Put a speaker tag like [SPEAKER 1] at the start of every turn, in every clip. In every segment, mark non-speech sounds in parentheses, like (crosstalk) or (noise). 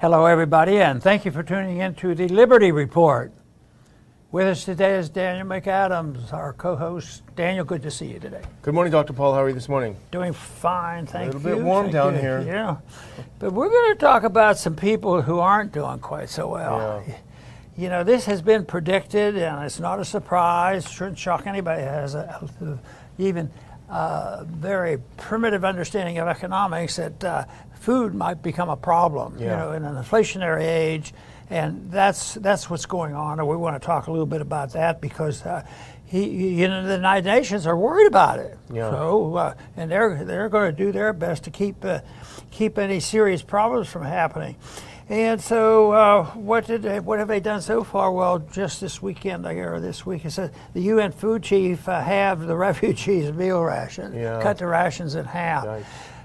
[SPEAKER 1] Hello, everybody, and thank you for tuning in to the Liberty Report. With us today is Daniel McAdams, our co host. Daniel, good to see you today.
[SPEAKER 2] Good morning, Dr. Paul. How are you this morning?
[SPEAKER 1] Doing fine, thank you.
[SPEAKER 2] A little bit warm
[SPEAKER 1] thank
[SPEAKER 2] down
[SPEAKER 1] you.
[SPEAKER 2] here.
[SPEAKER 1] Yeah. But we're going to talk about some people who aren't doing quite so well.
[SPEAKER 2] Yeah.
[SPEAKER 1] You know, this has been predicted, and it's not a surprise. Shouldn't shock anybody who has a, even uh, very primitive understanding of economics that uh, food might become a problem. You know, in an inflationary age, and that's that's what's going on. And we want to talk a little bit about that because. Uh, he, you know, the United Nations are worried about it.
[SPEAKER 2] Yeah.
[SPEAKER 1] So, uh, and they're they're going to do their best to keep uh, keep any serious problems from happening. And so, uh, what did they, what have they done so far? Well, just this weekend, I or this week, it said the UN food chief uh, halved the (laughs) refugees' meal ration,
[SPEAKER 2] Yeah.
[SPEAKER 1] cut the rations in half.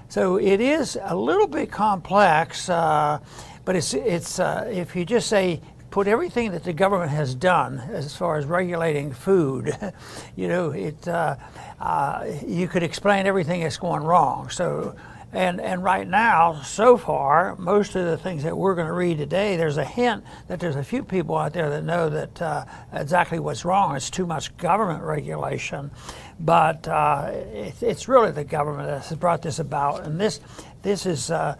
[SPEAKER 1] So it is a little bit complex, uh, but it's it's uh, if you just say put everything that the government has done as far as regulating food, (laughs) you know, it uh, uh, you could explain everything that's going wrong. So. And, and right now, so far, most of the things that we're going to read today, there's a hint that there's a few people out there that know that uh, exactly what's wrong. It's too much government regulation, but uh, it, it's really the government that has brought this about. And this this is, uh,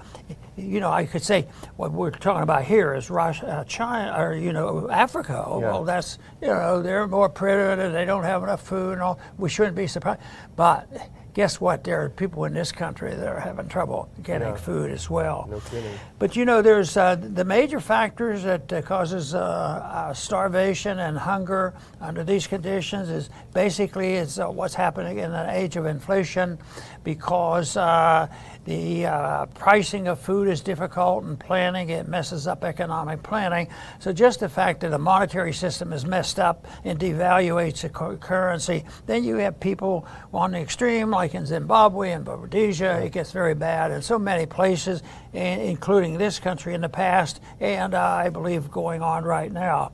[SPEAKER 1] you know, I could say what we're talking about here is Russia, uh, China, or you know, Africa. Oh,
[SPEAKER 2] Yeah.
[SPEAKER 1] Well, that's you know, they're more primitive. They don't have enough food, and all. We shouldn't be surprised. But guess what? There are people in this country that are having trouble getting
[SPEAKER 2] Yeah.
[SPEAKER 1] food as well.
[SPEAKER 2] No kidding.
[SPEAKER 1] But you know, there's uh, the major factors that uh, causes uh, uh, starvation and hunger under these conditions is basically it's uh, what's happening in an age of inflation, because uh, the uh, pricing of food is difficult and planning it messes up economic planning. So just the fact that the monetary system is messed up and devaluates the currency, then you have people on the extreme, like in Zimbabwe and Rhodesia, it gets very bad in so many places, including this country in the past, and uh, I believe going on right now.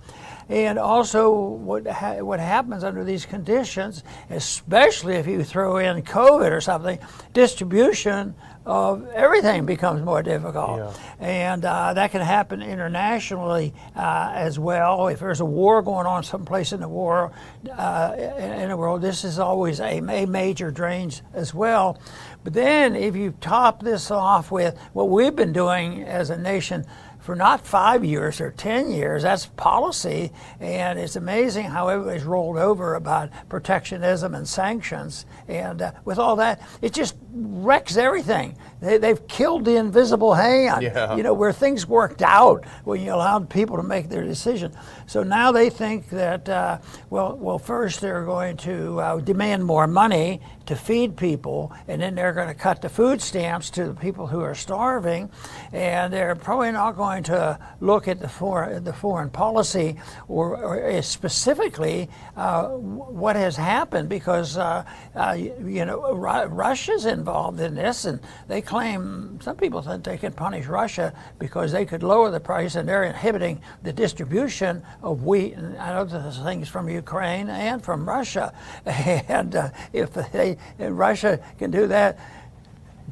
[SPEAKER 1] And also, what ha- what happens under these conditions, especially if you throw in COVID or something, distribution of everything becomes more difficult,
[SPEAKER 2] Yeah.
[SPEAKER 1] and uh, that can happen internationally uh, as well. If there's a war going on someplace in the war uh, in the world, this is always a, a major drains as well. But then, if you top this off with what we've been doing as a nation for not five years or 10 years. That's policy. And it's amazing how everybody's rolled over about protectionism and sanctions. And uh, with all that, it just wrecks everything. They, they've killed the invisible hand,
[SPEAKER 2] Yeah.
[SPEAKER 1] you know, where things worked out when you allowed people to make their decision. So now they think that, uh, well, well, first they're going to uh, demand more money to feed people, and then they're going to cut the food stamps to the people who are starving, and they're probably not going to look at the foreign the foreign policy or, or specifically uh, what has happened because uh, uh, you, know Ru- Russia's involved in this, and they claim some people think they can punish Russia because they could lower the price and they're inhibiting the distribution of wheat and other things from Ukraine and from Russia, (laughs) and uh, if they if Russia can do that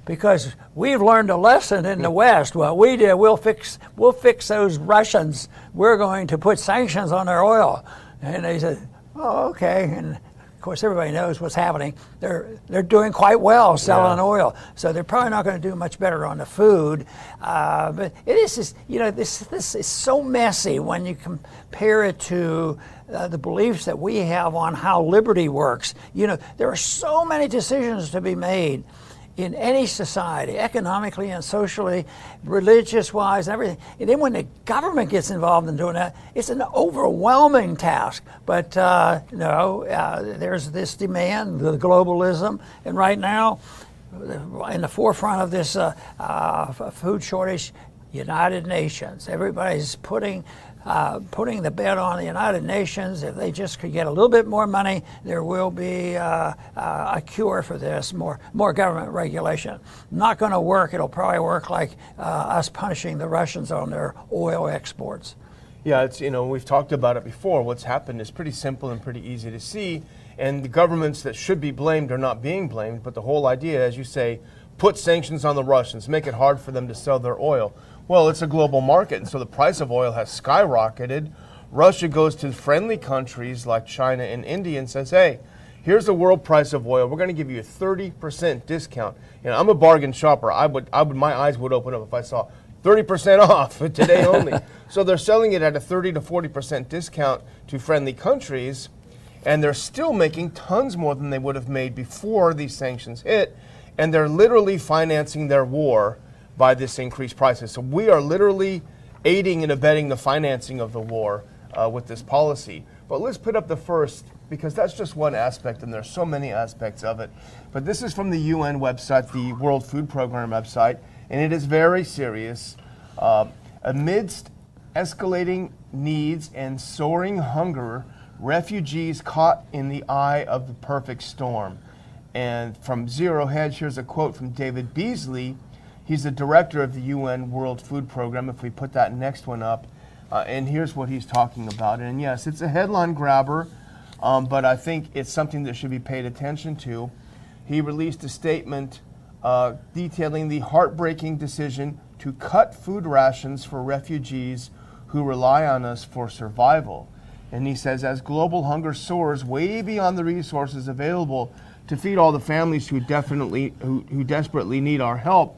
[SPEAKER 1] because we've learned a lesson in the West. Well, we did. We'll fix. We'll fix those Russians. We're going to put sanctions on their oil. And they said, "Oh, okay." And of course, everybody knows what's happening. They're they're doing quite well selling
[SPEAKER 2] Yeah.
[SPEAKER 1] oil, so they're probably not going to do much better on the food. Uh, but it is, just, you know, this this is so messy when you compare it to. Uh, the beliefs that we have on how liberty works. You know, there are so many decisions to be made in any society, economically and socially, religious wise, and everything. And then when the government gets involved in doing that, it's an overwhelming task. But uh, no, uh, there's this demand, the globalism, and right now, in the forefront of this uh, uh, food shortage, United Nations. Everybody's putting uh, putting the bet on the United Nations. If they just could get a little bit more money, there will be uh, uh, a cure for this. More more government regulation. Not going to work. It'll probably work like uh, us punishing the Russians on their oil exports.
[SPEAKER 2] Yeah, it's you know we've talked about it before. What's happened is pretty simple and pretty easy to see, and the governments that should be blamed are not being blamed. But the whole idea, as you say, put sanctions on the Russians, make it hard for them to sell their oil. Well, it's a global market, and so the price of oil has skyrocketed. Russia goes to friendly countries like China and India and says, hey, here's the world price of oil. We're going to give you a 30% discount. You know, I'm a bargain shopper. I would, I would, my eyes would open up if I saw 30% (laughs) off today only. (laughs) so they're selling it at a 30 to 40% discount to friendly countries, and they're still making tons more than they would have made before these sanctions hit, and they're literally financing their war by this increased prices. So we are literally aiding and abetting the financing of the war uh, with this policy. But let's put up the first because that's just one aspect, and there's so many aspects of it. But this is from the UN website, the World Food Program website, and it is very serious. Uh, amidst escalating needs and soaring hunger, refugees caught in the eye of the perfect storm. And from Zero Hedge, here's a quote from David Beasley. He's the director of the UN World Food Program. If we put that next one up, uh, and here's what he's talking about. And yes, it's a headline grabber, um, but I think it's something that should be paid attention to. He released a statement uh, detailing the heartbreaking decision to cut food rations for refugees who rely on us for survival. And he says, as global hunger soars way beyond the resources available to feed all the families who definitely who, who desperately need our help,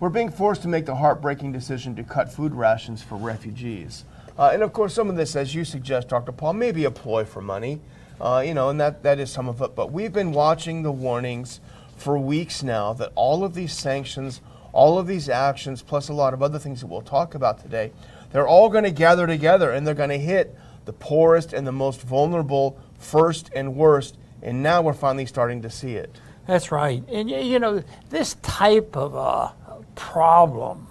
[SPEAKER 2] we're being forced to make the heartbreaking decision to cut food rations for refugees. Uh, and of course, some of this, as you suggest, Dr. Paul, may be a ploy for money, uh, you know, and that, that is some of it. But we've been watching the warnings for weeks now that all of these sanctions, all of these actions, plus a lot of other things that we'll talk about today, they're all going to gather together and they're going to hit the poorest and the most vulnerable first and worst. And now we're finally starting to see it.
[SPEAKER 1] That's right. And, you know, this type of uh, problem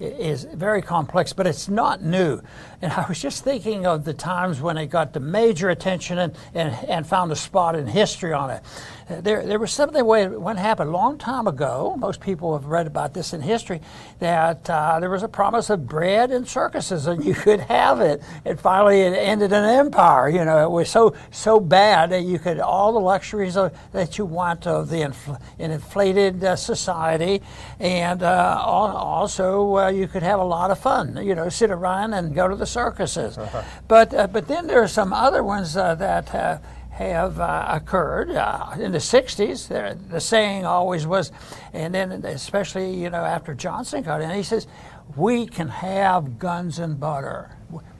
[SPEAKER 1] is very complex, but it's not new. And I was just thinking of the times when it got the major attention and, and, and found a spot in history on it. There, there was something what happened a long time ago. Most people have read about this in history. That uh, there was a promise of bread and circuses, and you (laughs) could have it. And finally, it ended an empire. You know, it was so so bad that you could all the luxuries of, that you want of the infl- an inflated uh, society, and uh, also uh, you could have a lot of fun. You know, sit around and go to the circuses. Uh-huh. (laughs) But uh, but then there are some other ones uh, that have uh, occurred uh, in the 60s. The saying always was, and then especially you know after Johnson got in, he says, "We can have guns and butter."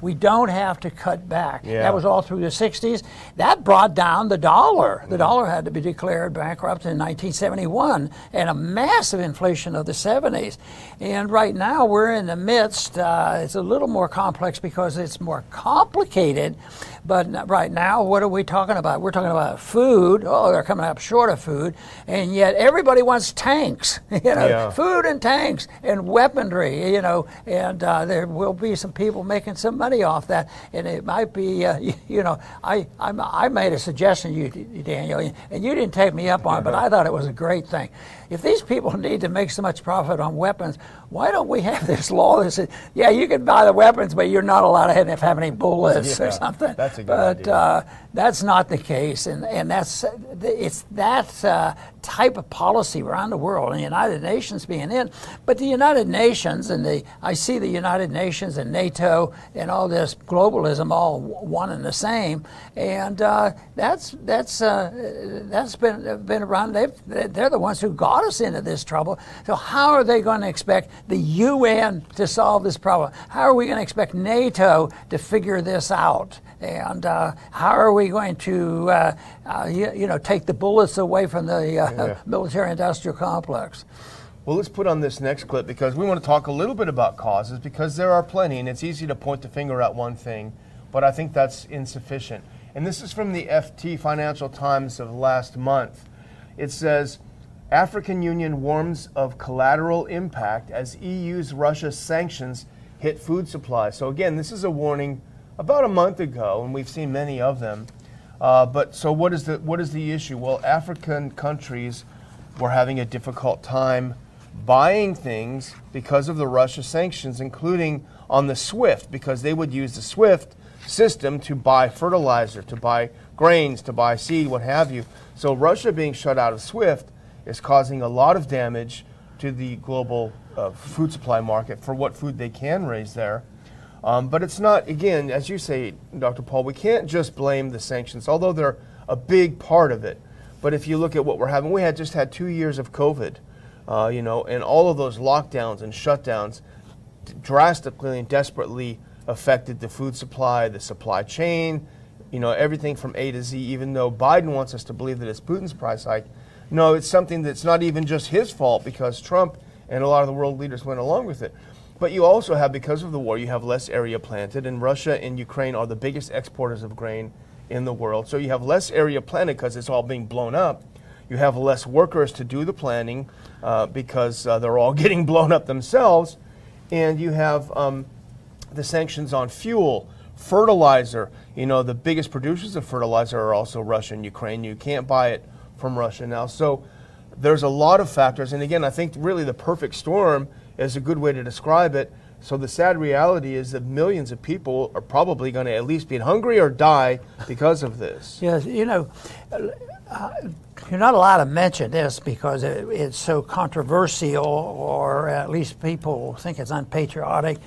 [SPEAKER 1] We don't have to cut back. Yeah. That was all through the 60s. That brought down the dollar. The dollar had to be declared bankrupt in 1971 and a massive inflation of the 70s. And right now we're in the midst, uh, it's a little more complex because it's more complicated. But right now, what are we talking about? We're talking about food. Oh, they're coming up short of food. And yet everybody wants tanks, (laughs) you know, yeah. food and tanks and weaponry, you know, and uh, there will be some people making some money off that. And it might be, uh, (laughs) you, you, know, I, I, I made a suggestion to you, Daniel, and you didn't take me up on it, but I thought it was a great thing. If these people need to make so much profit on weapons, why don't we have this law that says, yeah, you can buy the weapons, but you're not allowed to have, have any bullets yeah, or something?
[SPEAKER 2] That's a good
[SPEAKER 1] but,
[SPEAKER 2] idea.
[SPEAKER 1] Uh, that's not the case, and, and that's it's that uh, type of policy around the world, and the United Nations being in. But the United Nations and the I see the United Nations and NATO and all this globalism all one and the same, and uh, that's that's uh, that's been been around. They've, they're the ones who got us into this trouble. So how are they going to expect the UN to solve this problem? How are we going to expect NATO to figure this out? And uh, how are we going to, uh, uh, you, you, know, take the bullets away from the uh, yeah. (laughs) military-industrial complex?
[SPEAKER 2] Well, let's put on this next clip because we want to talk a little bit about causes because there are plenty, and it's easy to point the finger at one thing, but I think that's insufficient. And this is from the FT Financial Times of last month. It says, African Union warns of collateral impact as EU's Russia sanctions hit food supply. So again, this is a warning about a month ago, and we've seen many of them. Uh, but so what is the what is the issue? Well, African countries were having a difficult time buying things because of the Russia sanctions, including on the SWIFT, because they would use the SWIFT system to buy fertilizer, to buy grains, to buy seed, what have you. So Russia being shut out of SWIFT is causing a lot of damage to the global uh, food supply market for what food they can raise there. Um, but it's not, again, as you say, Dr. Paul, we can't just blame the sanctions, although they're a big part of it. But if you look at what we're having, we had just had two years of COVID, uh, you know, and all of those lockdowns and shutdowns drastically and desperately affected the food supply, the supply chain, you know, everything from A to Z, even though Biden wants us to believe that it's Putin's price hike. No, it's something that's not even just his fault because Trump and a lot of the world leaders went along with it. But you also have, because of the war, you have less area planted, and Russia and Ukraine are the biggest exporters of grain in the world. So you have less area planted because it's all being blown up. You have less workers to do the planning uh, because uh, they're all (laughs) getting blown up themselves. And you have um, the sanctions on fuel, fertilizer. You know, the biggest producers of fertilizer are also Russia and Ukraine. You can't buy it from Russia now. So there's a lot of factors. And again, I think really the perfect storm is a good way to describe it. So the sad reality is that millions of people are probably going to at least be hungry or die because of this.
[SPEAKER 1] Yes, you know, uh, you're not allowed to mention this because it, it's so controversial, or at least people think it's unpatriotic.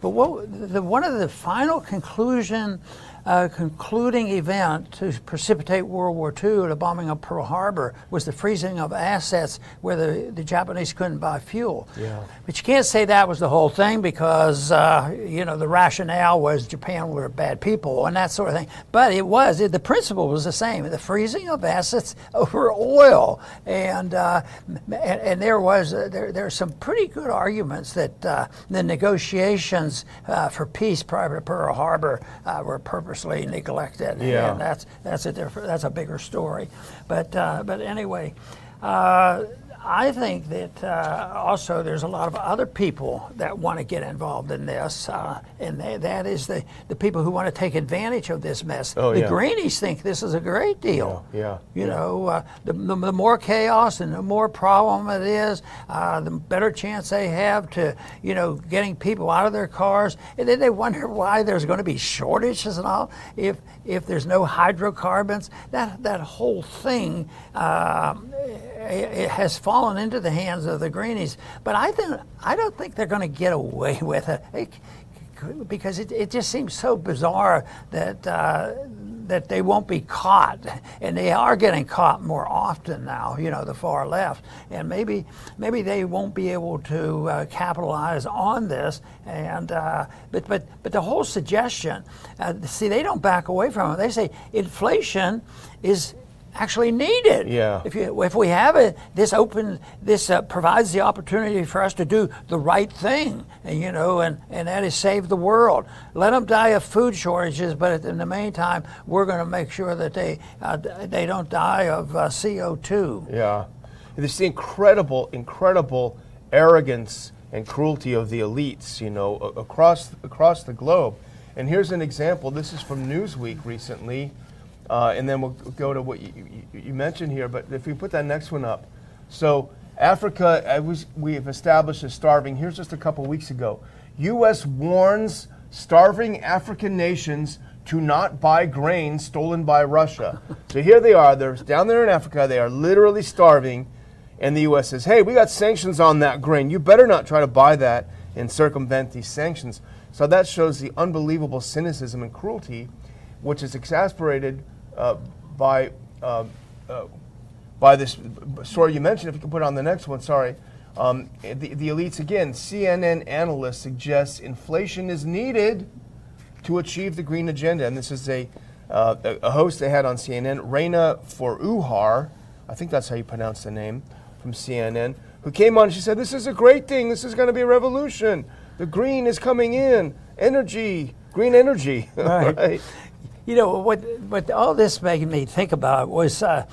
[SPEAKER 1] But what, the, one of the final conclusion uh, concluding event to precipitate World War II, the bombing of Pearl Harbor, was the freezing of assets where the, the Japanese couldn't buy fuel. Yeah. But you can't say that was the whole thing because, uh, you know, the rationale was Japan were bad people and that sort of thing. But it was, it, the principle was the same the freezing of assets (laughs) over oil. And, uh, and, and, there was, uh, there, there are some pretty good arguments that uh, the negotiations uh, for peace prior to Pearl Harbor were purposely purposely neglected.
[SPEAKER 2] Yeah.
[SPEAKER 1] And that's that's a different that's a bigger story. But uh, but anyway. I think that uh, also there's a lot of other people that want to get involved in this, uh, and they, that is the, the people who want to take advantage of this mess.
[SPEAKER 2] Oh,
[SPEAKER 1] the
[SPEAKER 2] yeah.
[SPEAKER 1] Greenies think this is a great deal.
[SPEAKER 2] Yeah, yeah
[SPEAKER 1] You
[SPEAKER 2] yeah.
[SPEAKER 1] know, uh, the, the, the, more chaos and the more problem it is, uh, the better chance they have to, you know, getting people out of their cars. And then they wonder why there's going to be shortages and all if if there's no hydrocarbons. That that whole thing uh, it has fallen into the hands of the greenies. But I think I don't think they're going to get away (laughs) with it, it because it, it just seems so bizarre that uh, that they won't be caught, and they are getting caught more often now. You know, the far left, and maybe maybe they won't be able to uh, capitalize on this. And uh, but but but the whole suggestion, uh, see, they don't back away from it. They say inflation is actually need it.
[SPEAKER 2] Yeah.
[SPEAKER 1] If you if we have it, this open this uh, provides the opportunity for us to do the right thing, and you know, and and that is save the world. Let them die of food shortages, but in the meantime, we're going to make sure that they uh, they don't die of uh, CO two.
[SPEAKER 2] Yeah. This the incredible, incredible arrogance and cruelty of the elites, you know, across across the globe. And here's an example. This is from Newsweek recently. Uh, and then we'll go to what you, you, you, mentioned here. But if we put that next one up, so Africa, was, we have established as starving. Here's just a couple weeks ago. U.S. warns starving African nations to not buy grain stolen by Russia. (laughs) so here they are. They're down there in Africa. They are literally starving. And the U.S. says, hey, we got sanctions on that grain. You better not try to buy that and circumvent these sanctions. So that shows the unbelievable cynicism and cruelty, which is exasperated uh, by uh, uh, by this story you mentioned. If you can put it on the next one, sorry. Um, the, the elites again. CNN analyst suggests inflation is needed to achieve the green agenda, and this is a uh, a host they had on CNN, Rana Foroohar, I think that's how you pronounce the name, from CNN, who came on. She said, "This is a great thing. This is going to be a revolution. The green is coming in. Energy, green energy." (laughs)
[SPEAKER 1] Right. right? You know what? What all this made me think about was, uh,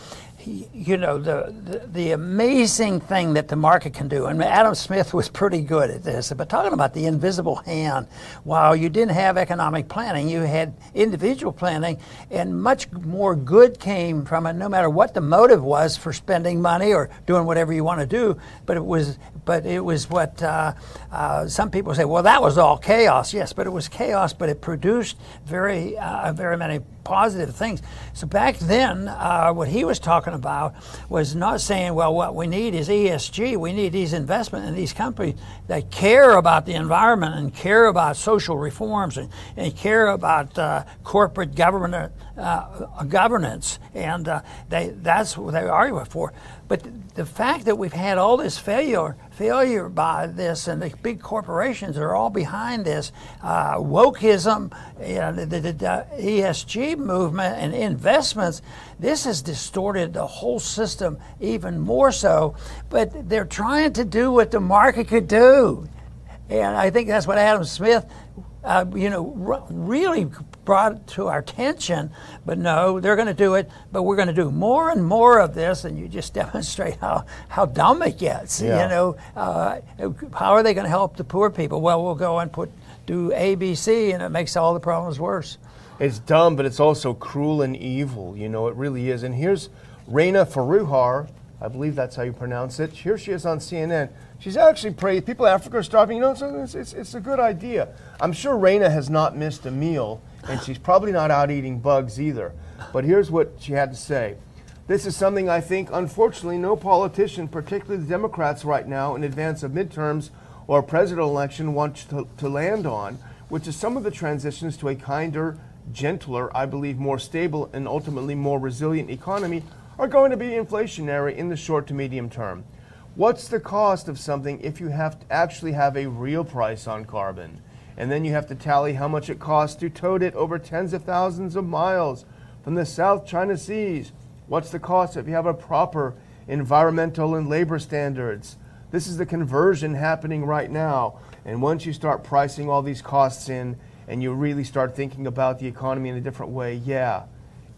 [SPEAKER 1] you know, the, the, the amazing thing that the market can do. And Adam Smith was pretty good at this. But talking about the invisible hand, while you didn't have economic planning, you had individual planning, and much more good came from it. No matter what the motive was for spending money or doing whatever you want to do, but it was but it was what uh, uh, some people say. Well, that was all chaos. Yes, but it was chaos, but it produced very, uh, very many positive things. So back then, uh, what he was talking talking about was not saying, well, what we need is ESG. We need these investment in these companies that care about the environment and care about social reforms and, and care about uh, corporate government uh, governance, and uh, they, that's what they argue for. But the fact that we've had all this failure, failure by this, and the big corporations are all behind this, uh, wokeism, and the, the, the, ESG movement, and investments, this has distorted the whole system even more so. But they're trying to do what the market could do. And I think that's what Adam Smith uh, you know, really brought to our attention. But no, they're going to do it. But we're going to do more and more of this, and you just (laughs) demonstrate how, how dumb it gets. Yeah. You know, uh, how are they going to help the poor people? Well, we'll go and put do ABC, and it makes all the problems worse.
[SPEAKER 2] It's dumb, but it's also cruel and evil. You know, it really is. And here's Rana Foroohar. I believe that's how you pronounce it. Here she is on CNN. She's actually praised. People in Africa are starving. You know, it's, it's, it's a good idea. I'm sure Rana has not missed a meal, and she's probably not out eating bugs either. But here's what she had to say. This is something I think, unfortunately, no politician, particularly the Democrats right now, in advance of midterms or a presidential election, wants to, to land on, which is some of the transitions to a kinder, gentler, I believe more stable, and ultimately more resilient economy are going to be inflationary in the short to medium term. What's the cost of something if you have to actually have a real price on carbon? And then you have to tally how much it costs to tote it over tens of thousands of miles from the South China Seas. What's the cost if you have a proper environmental and labor standards? This is the conversion happening right now. And once you start pricing all these costs in and you really start thinking about the economy in a different way, yeah,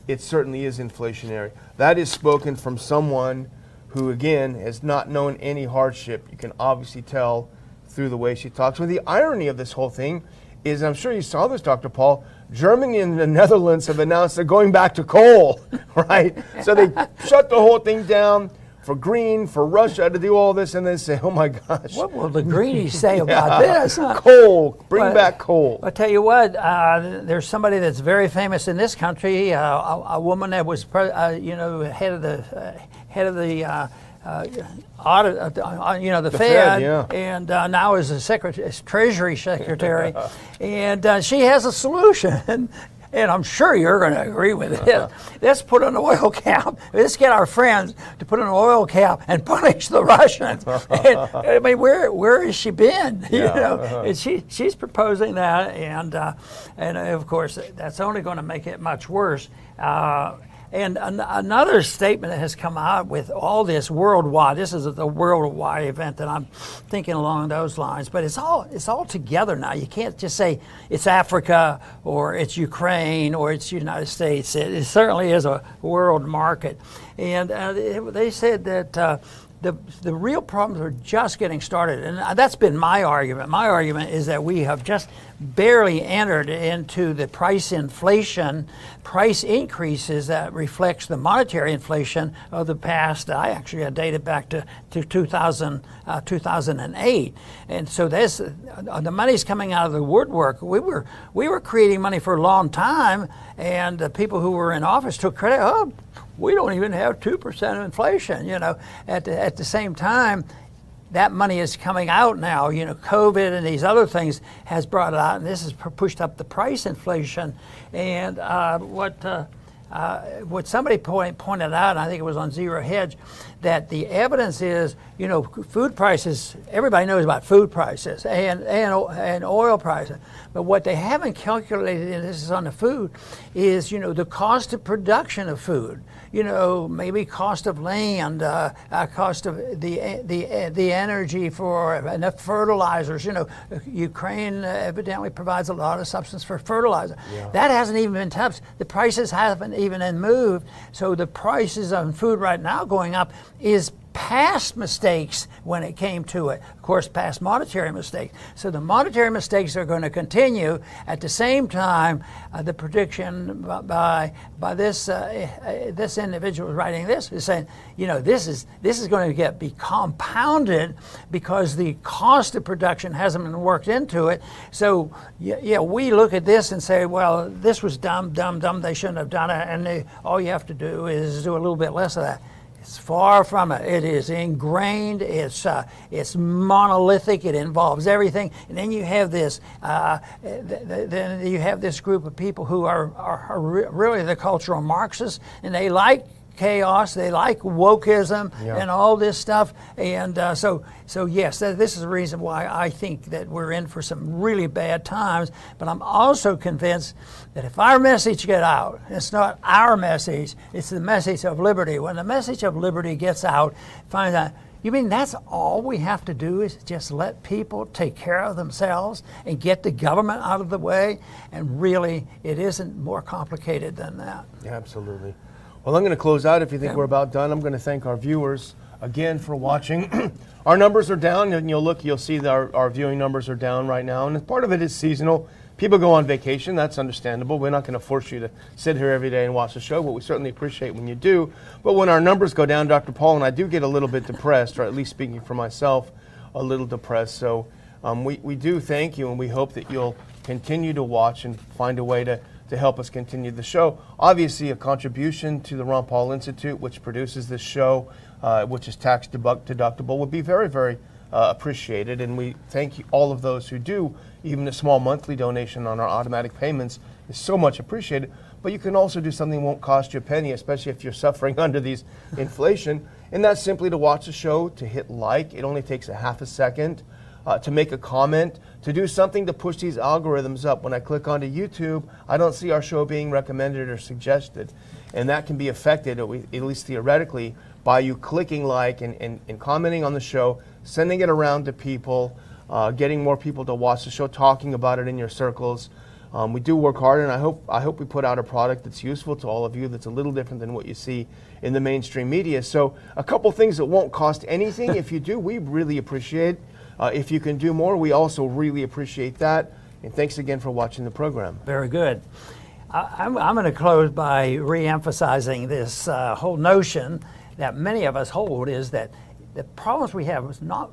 [SPEAKER 2] it certainly is inflationary. That is spoken from someone who again has not known any hardship. You can obviously tell through the way she talks. But the irony of this whole thing is, I'm sure you saw this, Dr. Paul. Germany and the Netherlands have announced they're going back to coal, (laughs) right? So they shut the whole thing down for green, for Russia to do all this, and then say, oh my gosh.
[SPEAKER 1] What will the greenies (laughs) say about this?
[SPEAKER 2] Huh? (laughs) Coal, bring back coal.
[SPEAKER 1] I'll tell you what, uh, there's somebody that's very famous in this country, uh, a, a, woman that was, uh, you know, head of the, uh, head of the, uh, uh, audit, uh, you know, the, the Fed, Fed yeah. and uh, now is the secretary, Treasury Secretary, (laughs) and uh, she has a solution. (laughs) and I'm sure you're going to agree with it. Let's put an oil cap. Let's get our friends to put an oil cap and (laughs) punish the Russians. and, I mean, where where has she been? Yeah. You know, uh-huh. and she she's proposing that, and uh, and of course that's only going to make it much worse. Uh, and an- another statement that has come out with all this worldwide. This is a worldwide event that I'm thinking along those lines. But it's all it's all together now. You can't just say it's Africa or it's Ukraine or it's United States. It, it certainly is a world market. And uh, they said that. Uh, the, the real problems are just getting started. And that's been my argument. My argument is that we have just barely entered into the price inflation, price increases that reflects the monetary inflation of the past. I actually had dated back to, to 2000, uh, 2008. And so this, uh, the money's coming out of the woodwork. We were, we were creating money for a long time, and the people who were in office took credit. Oh, we don't even have 2% inflation, you know. At the, at the same time, that money is coming out now. You know, COVID and these other things has brought it out, and this has pushed up the price inflation. And uh, what uh, uh, what somebody point, pointed out, I think it was on Zero Hedge, that the evidence is, you know, food prices. Everybody knows about food prices and and and oil prices, but what they haven't calculated, and this is on the food, is you know the cost of production of food you know, maybe cost of land, uh, uh, cost of the the the energy for enough fertilizers. You know, Ukraine evidently provides a lot of substance for fertilizer. Yeah. That hasn't even been touched. The prices haven't even moved. So the prices on food right now going up is past mistakes when it came to it. Of course, past monetary mistakes. So the monetary mistakes are going to continue. At the same time, uh, the prediction by by this uh, uh, this individual writing this is saying, you know, this is this is going to get be compounded because the cost of production hasn't been worked into it. So yeah, yeah we look at this and say, well, this was dumb, dumb, dumb. They shouldn't have done it, and they, all you have to do is do a little bit less of that. It's far from it. It is ingrained. It's uh, it's monolithic. It involves everything. And then you have this. Uh, th- th- then you have this group of people who are, are, are re- really the cultural Marxists, and they like chaos. They like wokeism yeah. and all this stuff. And uh, so, so yes, this is the reason why I think that we're in for some really bad times. But I'm also convinced that if our message get out, it's not our message; it's the message of liberty. When the message of liberty gets out, find out. You mean that's all we have to do is just let people take care of themselves and get the government out of the way? And really, it isn't more complicated than that.
[SPEAKER 2] Absolutely. Well, I'm going to close out. If you think yeah. we're about done, I'm going to thank our viewers again for watching. (clears throat) our numbers are down, and you'll look, you'll see that our, our viewing numbers are down right now, and part of it is seasonal. People go on vacation, that's understandable. We're not going to force you to sit here every day and watch the show, but we certainly appreciate when you do. But when our numbers go down, Dr. Paul and I do get a little bit depressed, or at least speaking for myself, a little depressed. So um, we, we do thank you, and we hope that you'll continue to watch and find a way to to help us continue the show. Obviously, a contribution to the Ron Paul Institute, which produces this show, uh, which is tax deductible, would be very, very uh, appreciated. And we thank you, all of those who do. Even a small monthly donation on our automatic payments is so much appreciated. But you can also do something that won't cost you a penny, especially if you're (laughs) suffering under these (laughs) inflation. And that's simply to watch the show, to hit like. It only takes a half a second uh, to make a comment, to do something to push these algorithms up. When I click onto YouTube, I don't see our show being recommended or suggested. And that can be affected, at least theoretically, by you clicking like and, and, and commenting on the show, sending it around to people, uh, getting more people to watch the show, talking about it in your circles. Um, we do work hard, and I hope I hope we put out a product that's useful to all of you. That's a little different than what you see in the mainstream media. So, a couple things that won't cost anything. (laughs) if you do, we really appreciate. Uh, if you can do more, we also really appreciate that. And thanks again for watching the program.
[SPEAKER 1] Very good. I, am going to close by re-emphasizing this uh, whole notion that many of us hold is that the problems we have is not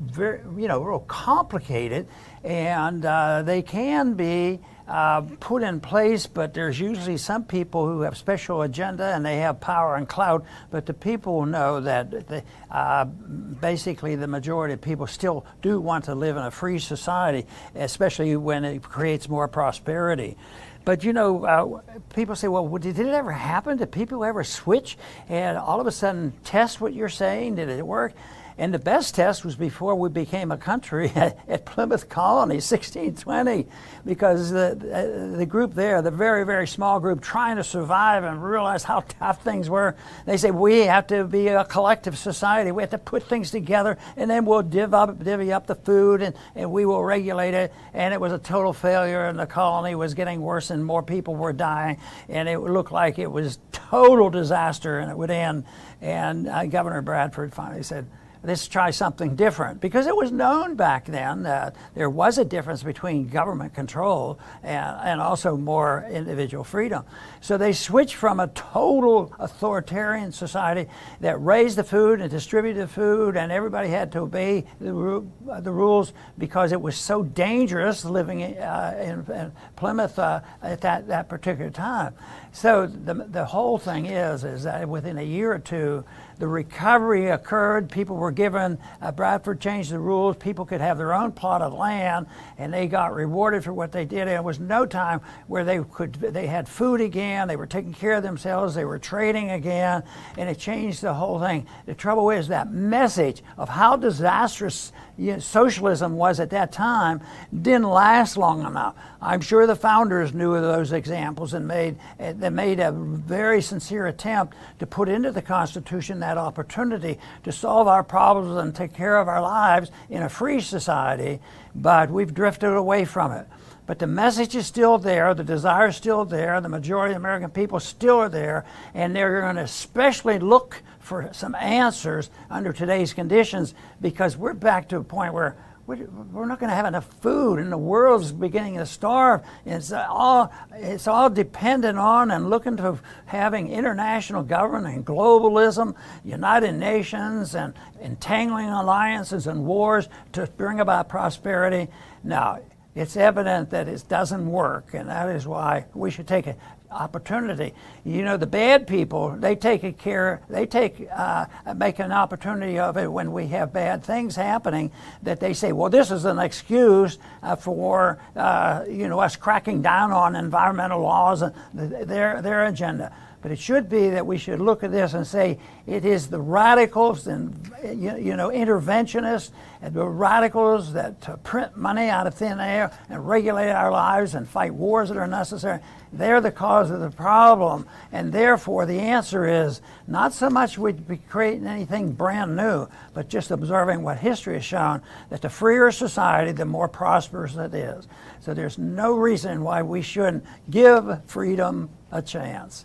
[SPEAKER 1] very, you know, real complicated, and uh, they can be uh, put in place, but there's usually some people who have special agenda and they have power and clout. But the people know that the, uh, basically the majority of people still do want to live in a free society, especially when it creates more prosperity. But you know, uh, people say, well, did it ever happen? Did people ever switch and all of a sudden test what you're saying? Did it work? And the best test was before we became a country (laughs) at, Plymouth Colony, 1620, because the, the group there, the very, very small group, trying to survive and realize how tough things were, they said, we have to be a collective society. We have to put things together, and then we'll div up, divvy up the food, and, and we will regulate it. And it was a total failure, and the colony was getting worse, and more people were dying, and it looked like it was total disaster, and it would end. And uh, Governor Bradford finally said, let's try something different. Because it was known back then that there was a difference between government control and, and also more individual freedom. So they switched from a total authoritarian society that raised the food and distributed the food, and everybody had to obey the, the rules because it was so dangerous living uh, in, in, Plymouth uh, at that, that particular time. So the, the whole thing is, is that within a year or two, the recovery occurred. People were given, uh, Bradford changed the rules. People could have their own plot of land, and they got rewarded for what they did. And it was no time where they could, they had food again. They were taking care of themselves. They were trading again, and it changed the whole thing. The trouble is that message of how disastrous you know, socialism was at that time didn't last long enough. I'm sure the founders knew of those examples and made eh, they made a very sincere attempt to put into the Constitution that opportunity to solve our problems and take care of our lives in a free society, but we've drifted away from it. But the message is still there, the desire is still there, the majority of American people still are there, and they're going to especially look for some answers under today's conditions because we're back to a point where we're not going to have enough food, and the world's beginning to starve. It's all it's all dependent on and looking to having international government and globalism, United Nations, and entangling alliances and wars to bring about prosperity. Now, it's evident that it doesn't work, and that is why we should take an opportunity. You know, the bad people, they take a care, they take, uh, make an opportunity of it when we have bad things happening that they say, well, this is an excuse uh, for, uh, you know, us cracking down on environmental laws and their, their agenda. But it should be that we should look at this and say it is the radicals and you know interventionists and the radicals that uh, print money out of thin air and regulate our lives and fight wars that are necessary. They're the cause of the problem, and therefore the answer is not so much we'd be creating anything brand new, but just observing what history has shown that the freer society, the more prosperous it is. So there's no reason why we shouldn't give freedom a chance.